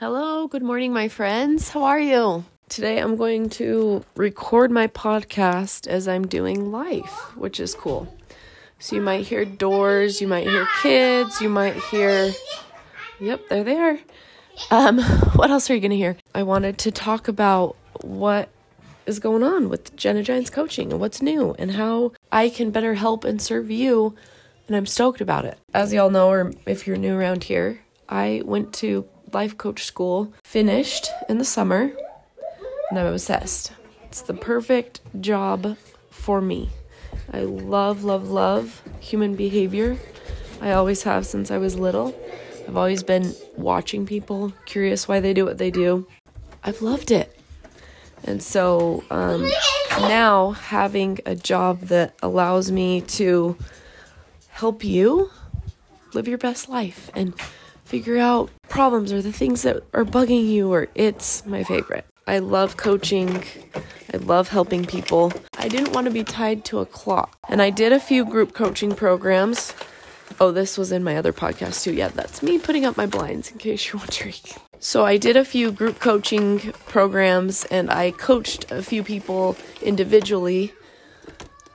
Hello, good morning, my friends. How are you? Today I'm going to record my podcast as I'm doing life, which is cool. So you might hear doors, you might hear kids, you might hear. Yep, there they are. Um, what else are you going to hear? I wanted to talk about what is going on with Jenna Gines coaching and what's new and how I can better help and serve you. And I'm stoked about it. As y'all know, or if you're new around here, I went to life coach school, finished in the summer, and I'm obsessed. It's the perfect job for me. I love, love, love human behavior. I always have since I was little. I've always been watching people, curious why they do what they do. I've loved it. And so um, now having a job that allows me to help you live your best life and figure out problems or the things that are bugging you or it's my favorite. I love coaching. I love helping people. I didn't want to be tied to a clock. And I did a few group coaching programs. Oh, this was in my other podcast too. Yeah, that's me putting up my blinds in case you're wondering. So I did a few group coaching programs and I coached a few people individually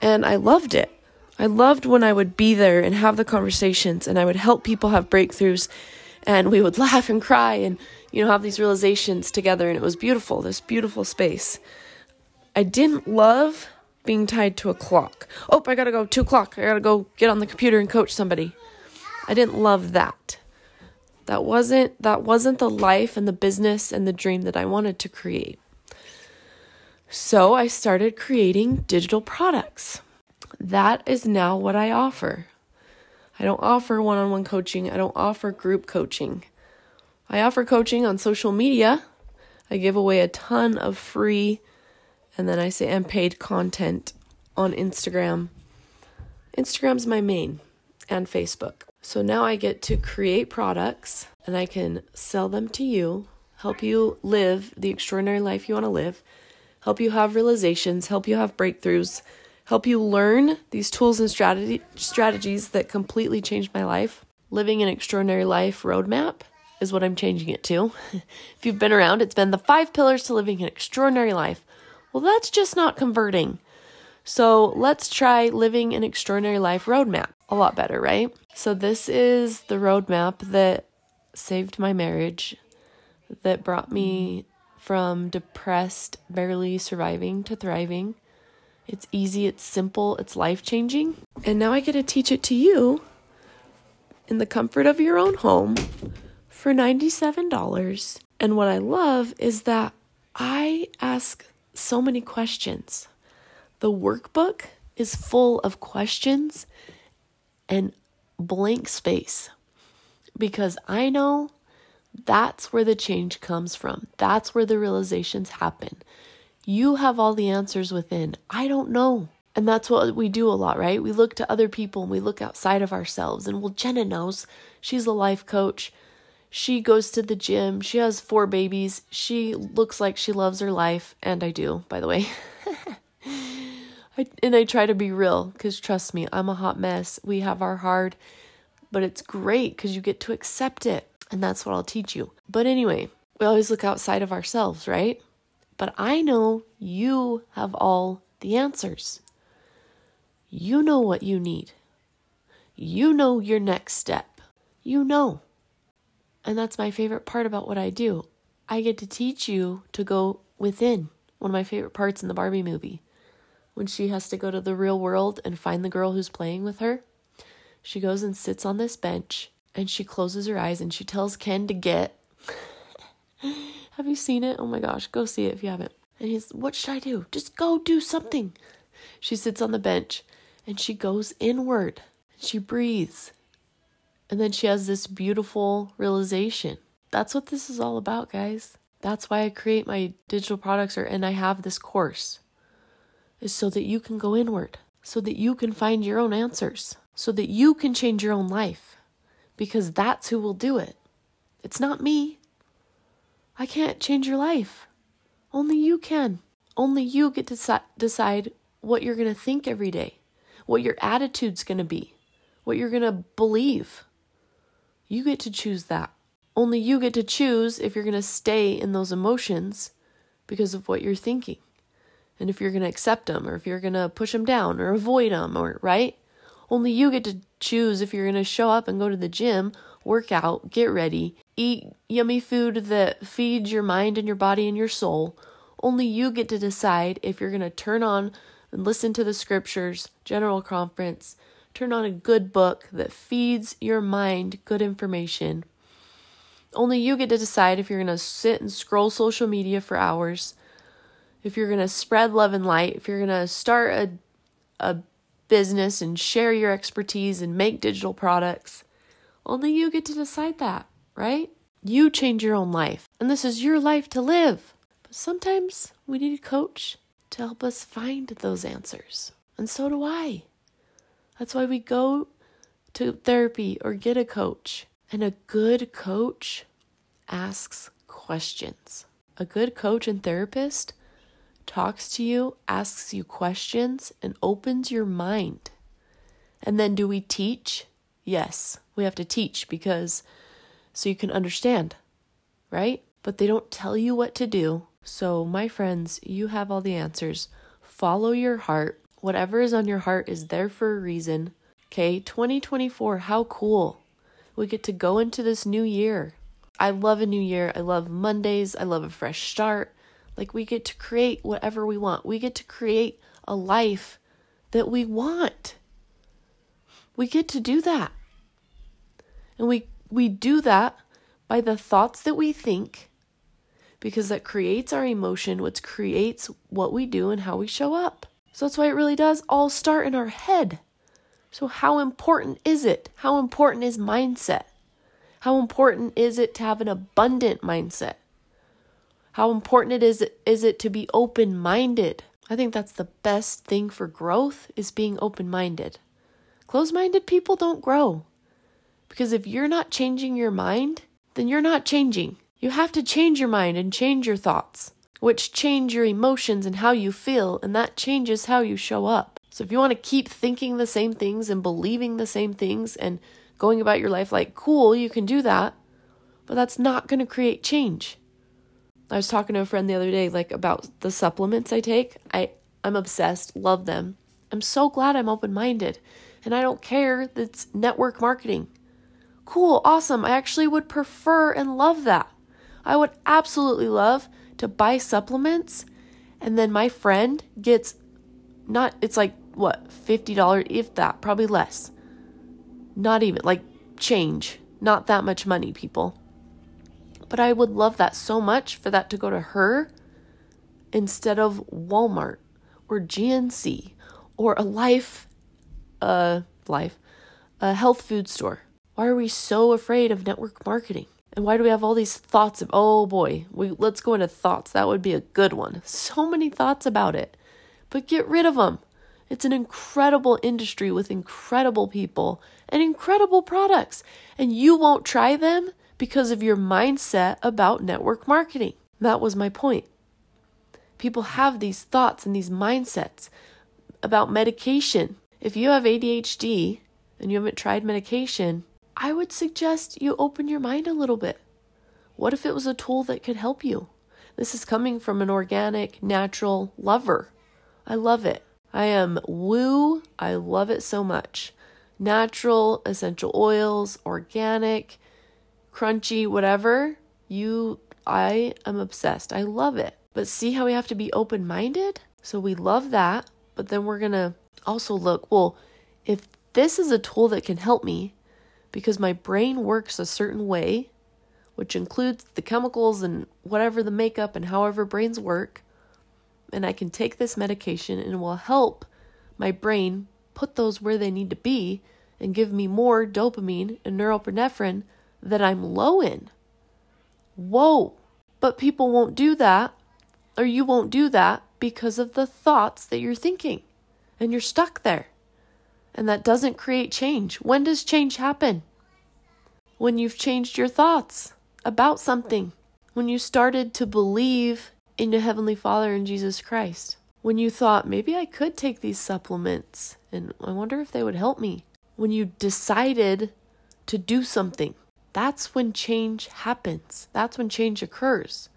and I loved it. I loved when I would be there and have the conversations and I would help people have breakthroughs and we would laugh and cry and you know have these realizations together and it was beautiful this beautiful space. I didn't love being tied to a clock. Oh i gotta go two o'clock i gotta go get on the computer and coach somebody. I didn't love that. That wasn't that wasn't the life and the business and the dream that i wanted to create. So i started creating digital products. That is now what i offer I don't offer one on one coaching, I don't offer group coaching. I offer coaching on social media. I give away a ton of free and then I say and paid content on Instagram. Instagram's my main and Facebook. So now I get to create products and I can sell them to you, help you live the extraordinary life you want to live, help you have realizations, help you have breakthroughs, help you learn these tools and strategy, strategies that completely changed my life. Living an extraordinary life roadmap is what I'm changing it to. if you've been around, it's been the five pillars to living an extraordinary life. Well, that's just not converting. So let's try living an extraordinary life roadmap. A lot better, right? So, this is the roadmap that saved my marriage, that brought me from depressed, barely surviving to thriving, it's easy, it's simple, it's life changing. And now I get to teach it to you in the comfort of your own home for $97. And what I love is that I ask so many questions. The workbook is full of questions and blank space because I know that's where the change comes from. That's where the realizations happen. You have all the answers within. I don't know. And that's what we do a lot, right? We look to other people and we look outside of ourselves. And well, Jenna knows. She's a life coach. She goes to the gym. She has four babies. She looks like she loves her life. And I do, by the way. I, and I try to be real because trust me, I'm a hot mess. We have our hard, but it's great because you get to accept it. And that's what I'll teach you. But anyway, we always look outside of ourselves, right? But I know you have all the answers. You know what you need. You know your next step. You know. And that's my favorite part about what I do. I get to teach you to go within. One of my favorite parts in the Barbie movie. When she has to go to the real world and find the girl who's playing with her, she goes and sits on this bench and she closes her eyes and she tells Ken to get. Have you seen it? Oh my gosh, go see it if you haven't. And he's, What should I do? Just go do something. She sits on the bench and she goes inward. She breathes. And then she has this beautiful realization. That's what this is all about, guys. That's why I create my digital products or and I have this course. Is so that you can go inward, so that you can find your own answers, so that you can change your own life. Because that's who will do it. It's not me. I can't change your life. Only you can. Only you get to decide what you're going to think every day, what your attitude's going to be, what you're going to believe. You get to choose that. Only you get to choose if you're going to stay in those emotions because of what you're thinking. And if you're going to accept them or if you're going to push them down or avoid them or right? Only you get to choose if you're going to show up and go to the gym, work out, get ready, eat yummy food that feeds your mind and your body and your soul. Only you get to decide if you're going to turn on and listen to the scriptures, general conference, turn on a good book that feeds your mind good information. Only you get to decide if you're going to sit and scroll social media for hours, if you're going to spread love and light, if you're going to start a, a business and share your expertise and make digital products. Only you get to decide that, right? You change your own life, and this is your life to live. But sometimes we need a coach to help us find those answers. And so do I. That's why we go to therapy or get a coach. And a good coach asks questions. A good coach and therapist talks to you, asks you questions, and opens your mind. And then do we teach? Yes, we have to teach because so you can understand, right? But they don't tell you what to do. So, my friends, you have all the answers. Follow your heart. Whatever is on your heart is there for a reason. Okay, 2024, how cool. We get to go into this new year. I love a new year. I love Mondays. I love a fresh start. Like we get to create whatever we want. We get to create a life that we want. We get to do that. And we we do that by the thoughts that we think because that creates our emotion, which creates what we do and how we show up. So that's why it really does all start in our head. So, how important is it? How important is mindset? How important is it to have an abundant mindset? how important it is is it to be open-minded. I think that's the best thing for growth is being open-minded. Closed-minded people don't grow. Because if you're not changing your mind, then you're not changing. You have to change your mind and change your thoughts, which change your emotions and how you feel, and that changes how you show up. So if you want to keep thinking the same things and believing the same things and going about your life like cool, you can do that, but that's not going to create change. I was talking to a friend the other day like about the supplements I take. I I'm obsessed, love them. I'm so glad I'm open-minded and I don't care that's network marketing. Cool, awesome. I actually would prefer and love that. I would absolutely love to buy supplements and then my friend gets not it's like what, $50 if that, probably less. Not even like change, not that much money, people. But I would love that so much for that to go to her instead of Walmart or GNC or a life uh life a health food store. Why are we so afraid of network marketing? And why do we have all these thoughts of oh boy, we let's go into thoughts. That would be a good one. So many thoughts about it. But get rid of them. It's an incredible industry with incredible people and incredible products. And you won't try them because of your mindset about network marketing. That was my point. People have these thoughts and these mindsets about medication. If you have ADHD and you haven't tried medication, I would suggest you open your mind a little bit. What if it was a tool that could help you? This is coming from an organic, natural lover. I love it. I am woo. I love it so much. Natural, essential oils, organic, crunchy, whatever, you I am obsessed. I love it. But see how we have to be open-minded? So we love that, but then we're going to also look, well, if this is a tool that can help me because my brain works a certain way, which includes the chemicals and whatever the makeup and however brains work, and I can take this medication and it will help my brain put those where they need to be and give me more dopamine and norepinephrine that I'm low in. Whoa. But people won't do that, or you won't do that because of the thoughts that you're thinking, and you're stuck there. And that doesn't create change. When does change happen? When you've changed your thoughts about something, when you started to believe in your Heavenly Father and Jesus Christ, when you thought, maybe I could take these supplements and I wonder if they would help me, when you decided to do something That's when change happens. That's when change occurs.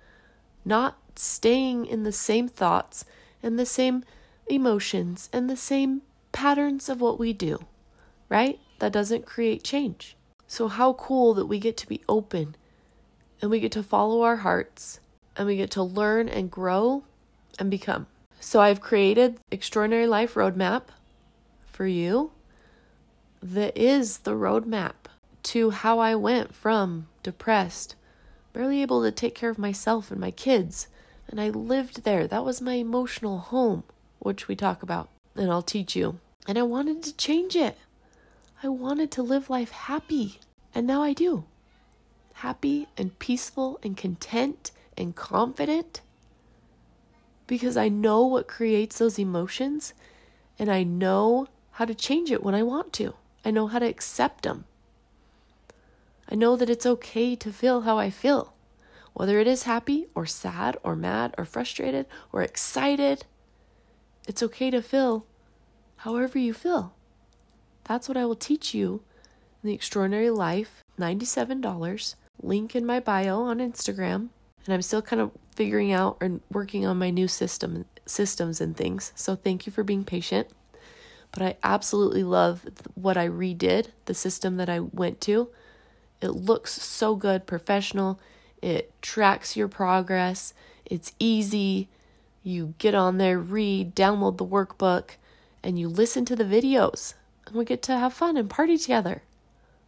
Not staying in the same thoughts and the same emotions and the same patterns of what we do, right? That doesn't create change. So, how cool that we get to be open and we get to follow our hearts and we get to learn and grow and become. So, I've created Extraordinary Life Roadmap for you that is the roadmap to how I went from depressed, barely able to take care of myself and my kids. And I lived there. That was my emotional home, which we talk about, and I'll teach you. And I wanted to change it. I wanted to live life happy. And now I do. Happy and peaceful and content and confident because I know what creates those emotions and I know how to change it when I want to. I know how to accept them. I know that it's okay to feel how I feel, whether it is happy or sad or mad or frustrated or excited. It's okay to feel however you feel. That's what I will teach you in the Extraordinary Life $97. Link in my bio on Instagram. And I'm still kind of figuring out and working on my new system systems and things. So thank you for being patient. But I absolutely love what I redid, the system that I went to. It looks so good, professional. It tracks your progress. It's easy. You get on there, read, download the workbook, and you listen to the videos. And we get to have fun and party together.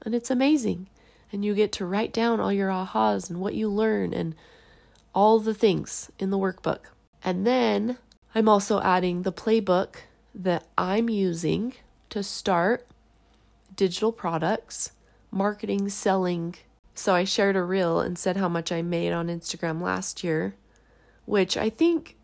And it's amazing. And you get to write down all your ahas and what you learn and all the things in the workbook. And then I'm also adding the playbook that I'm using to start digital products, marketing, selling. So I shared a reel and said how much I made on Instagram last year, which I think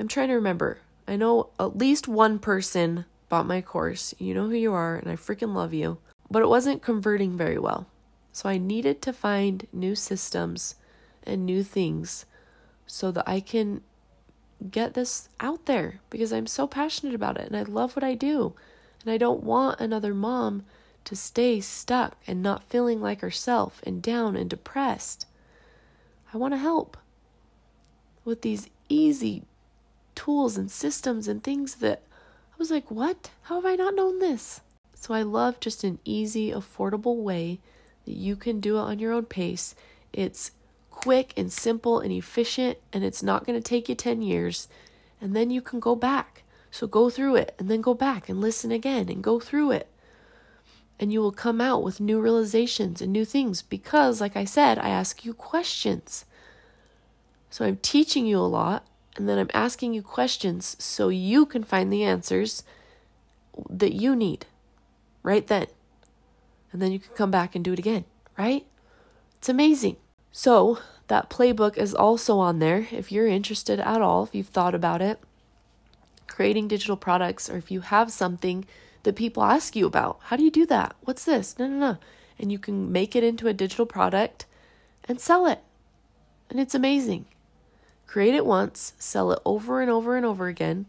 I'm trying to remember. I know at least one person bought my course. You know who you are, and I freaking love you. But it wasn't converting very well. So I needed to find new systems and new things so that I can get this out there because I'm so passionate about it and I love what I do. And I don't want another mom to stay stuck and not feeling like herself and down and depressed. I want to help with these easy tools and systems and things that I was like, what? How have I not known this? So I love just an easy, affordable way that you can do it on your own pace. It's quick and simple and efficient, and it's not going to take you 10 years. And then you can go back. So go through it and then go back and listen again and go through it. And you will come out with new realizations and new things because, like I said, I ask you questions. So I'm teaching you a lot and then I'm asking you questions so you can find the answers that you need right then. And then you can come back and do it again, right? It's amazing. So, that playbook is also on there if you're interested at all, if you've thought about it, creating digital products, or if you have something that people ask you about. How do you do that? What's this? No, no, no. And you can make it into a digital product and sell it. And it's amazing. Create it once, sell it over and over and over again.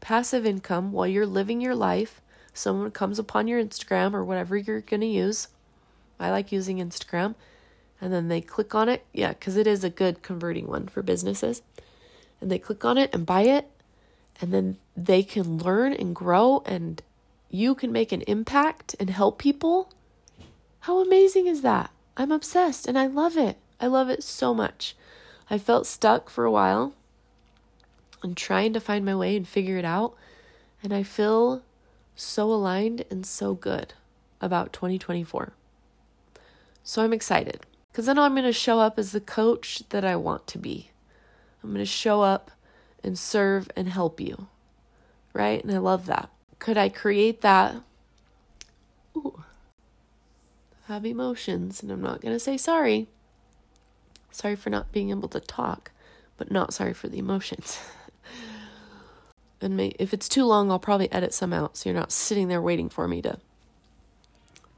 Passive income while you're living your life. Someone comes upon your Instagram or whatever you're going to use. I like using Instagram and then they click on it. Yeah, because it is a good converting one for businesses. And they click on it and buy it, and then they can learn and grow, and you can make an impact and help people. How amazing is that? I'm obsessed and I love it. I love it so much. I felt stuck for a while and trying to find my way and figure it out. And I feel so aligned and so good about 2024. So I'm excited. Because then I'm going to show up as the coach that I want to be. I'm going to show up and serve and help you. Right? And I love that. Could I create that? Ooh. Have emotions, and I'm not going to say sorry. Sorry for not being able to talk, but not sorry for the emotions. and may, if it's too long, I'll probably edit some out so you're not sitting there waiting for me to.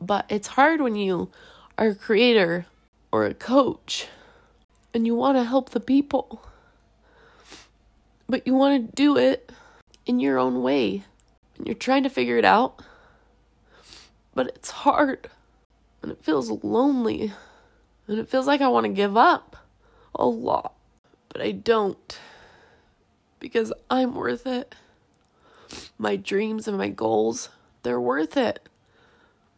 But it's hard when you are a creator or a coach and you want to help the people, but you want to do it in your own way and you're trying to figure it out, but it's hard. And it feels lonely. And it feels like I want to give up a lot. But I don't. Because I'm worth it. My dreams and my goals, they're worth it.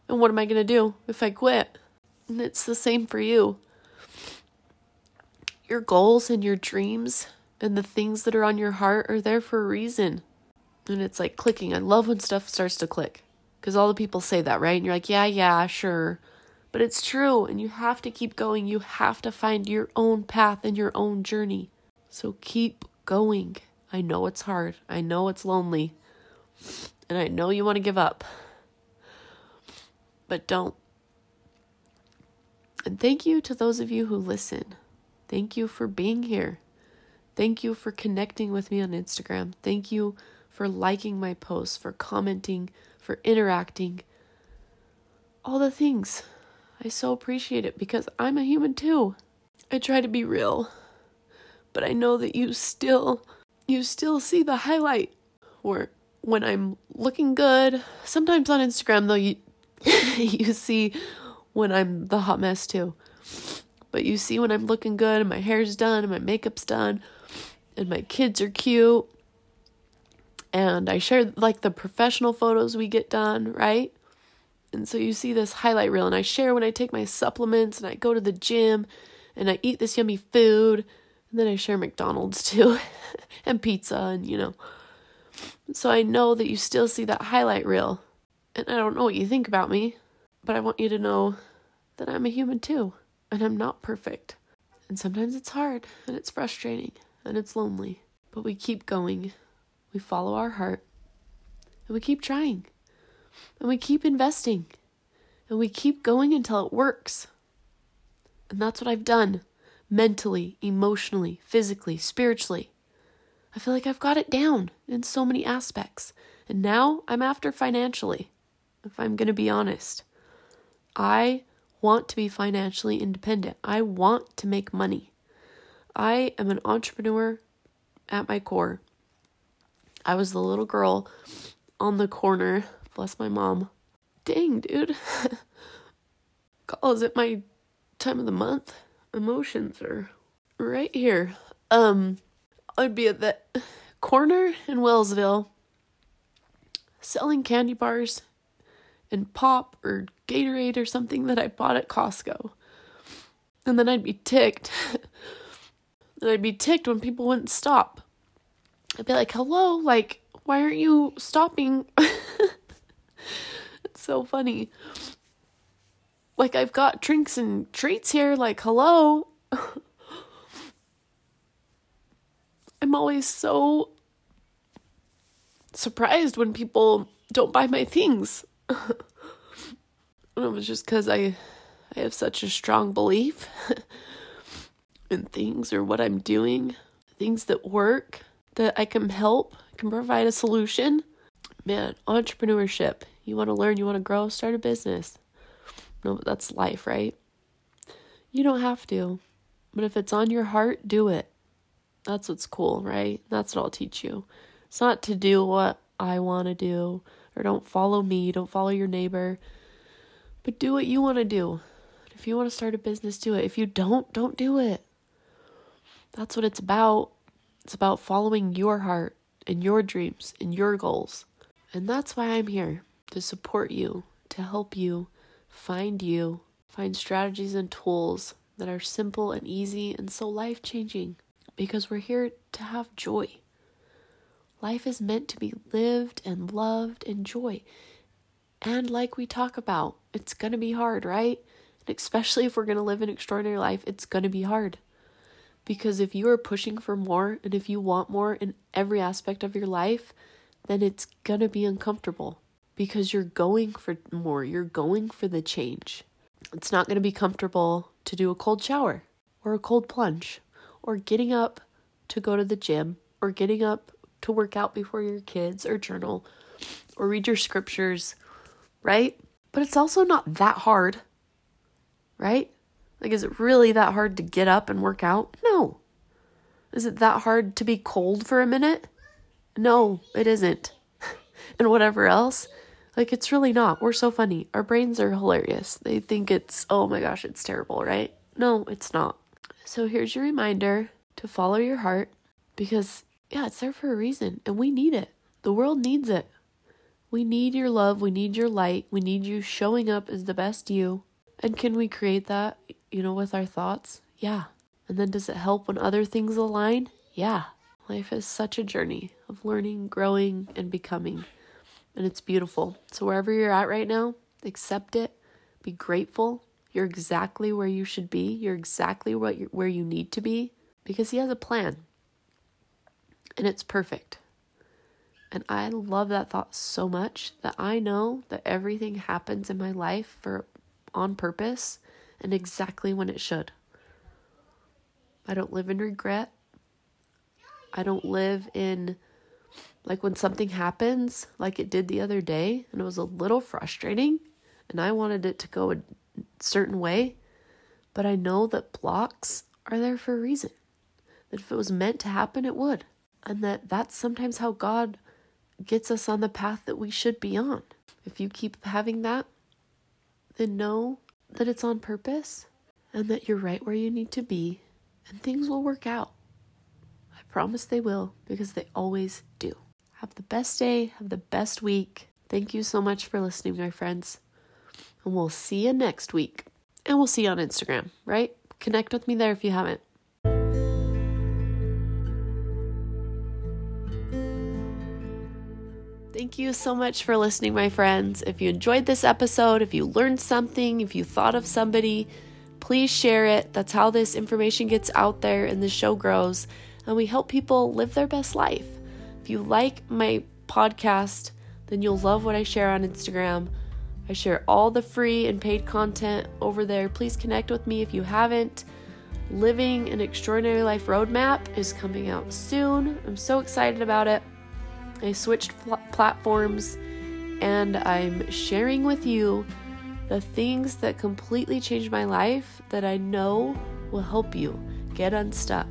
And what am I going to do if I quit? And it's the same for you. Your goals and your dreams and the things that are on your heart are there for a reason. And it's like clicking. I love when stuff starts to click because all the people say that, right? And you're like, yeah, yeah, sure. But it's true. And you have to keep going. You have to find your own path and your own journey. So keep going. I know it's hard. I know it's lonely. And I know you want to give up. But don't. And thank you to those of you who listen. Thank you for being here. Thank you for connecting with me on Instagram. Thank you for liking my posts, for commenting, for interacting. All the things. I so appreciate it because I'm a human too. I try to be real, but I know that you still you still see the highlight or when I'm looking good. Sometimes on Instagram though you you see when I'm the hot mess too. But you see when I'm looking good and my hair's done and my makeup's done and my kids are cute. And I share like the professional photos we get done, right? And so you see this highlight reel, and I share when I take my supplements and I go to the gym and I eat this yummy food. And then I share McDonald's too and pizza, and you know. So I know that you still see that highlight reel. And I don't know what you think about me, but I want you to know that I'm a human too and I'm not perfect. And sometimes it's hard and it's frustrating and it's lonely, but we keep going. We follow our heart and we keep trying and we keep investing and we keep going until it works. And that's what I've done mentally, emotionally, physically, spiritually. I feel like I've got it down in so many aspects. And now I'm after financially, if I'm going to be honest. I want to be financially independent. I want to make money. I am an entrepreneur at my core. I was the little girl on the corner, bless my mom. Dang, dude. Call is it my time of the month? Emotions are right here. Um, I'd be at the corner in Wellsville selling candy bars and pop or Gatorade or something that I bought at Costco. And then I'd be ticked. and I'd be ticked when people wouldn't stop. I'd be like, hello, like, why aren't you stopping? it's so funny. Like, I've got drinks and treats here, like, hello. I'm always so surprised when people don't buy my things. it was just because I, I have such a strong belief in things or what I'm doing, things that work, that I can help, can provide a solution. Man, entrepreneurship. You want to learn, you want to grow, start a business. No, but that's life, right? You don't have to. But if it's on your heart, do it. That's what's cool, right? That's what I'll teach you. It's not to do what I want to do or don't follow me, don't follow your neighbor, but do what you want to do. If you want to start a business, do it. If you don't, don't do it. That's what it's about. It's about following your heart and your dreams and your goals. And that's why I'm here to support you, to help you find you, find strategies and tools that are simple and easy and so life changing because we're here to have joy. Life is meant to be lived and loved and joy. And like we talk about, it's going to be hard, right? And especially if we're going to live an extraordinary life, it's going to be hard. Because if you are pushing for more and if you want more in every aspect of your life, then it's going to be uncomfortable because you're going for more. You're going for the change. It's not going to be comfortable to do a cold shower or a cold plunge or getting up to go to the gym or getting up to work out before your kids or journal or read your scriptures, right? But it's also not that hard, right? Like, is it really that hard to get up and work out? No. Is it that hard to be cold for a minute? No, it isn't. and whatever else, Like, it's really not. We're so funny. Our brains are hilarious. They think it's, oh my gosh, it's terrible, right? No, it's not. So, here's your reminder to follow your heart because, yeah, it's there for a reason and we need it. The world needs it. We need your love. We need your light. We need you showing up as the best you. And can we create that, you know, with our thoughts? Yeah. And then does it help when other things align? Yeah. Life is such a journey of learning, growing, and becoming. And it's beautiful. So, wherever you're at right now, accept it, be grateful. You're exactly where you should be. You're exactly what you where you need to be because He has a plan. And it's perfect. And I love that thought so much that I know that everything happens in my life for on purpose and exactly when it should. I don't live in regret. I don't live in like when something happens like it did the other day and it was a little frustrating and I wanted it to go a certain way, but I know that blocks are there for a reason. That if it was meant to happen it would. And that that's sometimes how God gets us on the path that we should be on. If you keep having that, then know that it's on purpose and that you're right where you need to be and things will work out. Promise they will because they always do. Have the best day, have the best week. Thank you so much for listening, my friends. And we'll see you next week. And we'll see you on Instagram, right? Connect with me there if you haven't. Thank you so much for listening, my friends. If you enjoyed this episode, if you learned something, if you thought of somebody, please share it. That's how this information gets out there and the show grows, and we help people live their best life. If you like my podcast, then you'll love what I share on Instagram. I share all the free and paid content over there. Please connect with me if you haven't. Living an Extraordinary Life Roadmap is coming out soon. I'm so excited about it. I switched pl- platforms and I'm sharing with you the things that completely changed my life that I know will help you get unstuck,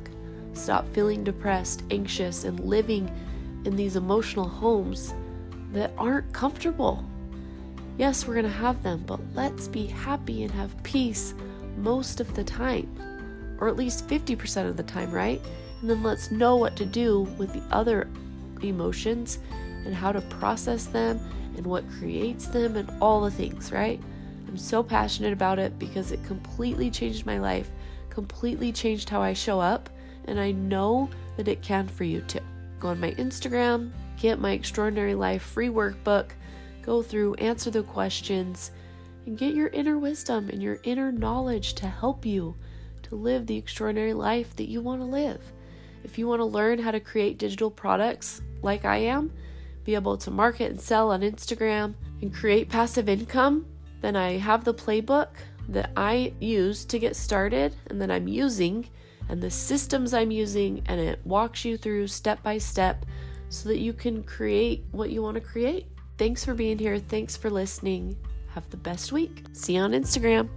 stop feeling depressed, anxious, and living in these emotional homes that aren't comfortable. Yes, we're going to have them, but let's be happy and have peace most of the time, or at least 50% of the time, right? And then let's know what to do with the other emotions and how to process them and what creates them and all the things, right? I'm so passionate about it because it completely changed my life, completely changed how I show up, and I know that it can for you too. Go on my Instagram, get my Extraordinary Life free workbook, go through, answer the questions, and get your inner wisdom and your inner knowledge to help you to live the extraordinary life that you want to live. If you want to learn how to create digital products like I am, be able to market and sell on Instagram, and create passive income, then I have the playbook that I use to get started and that I'm using, and the systems I'm using, and it walks you through step by step so that you can create what you want to create. Thanks for being here. Thanks for listening. Have the best week. See you on Instagram.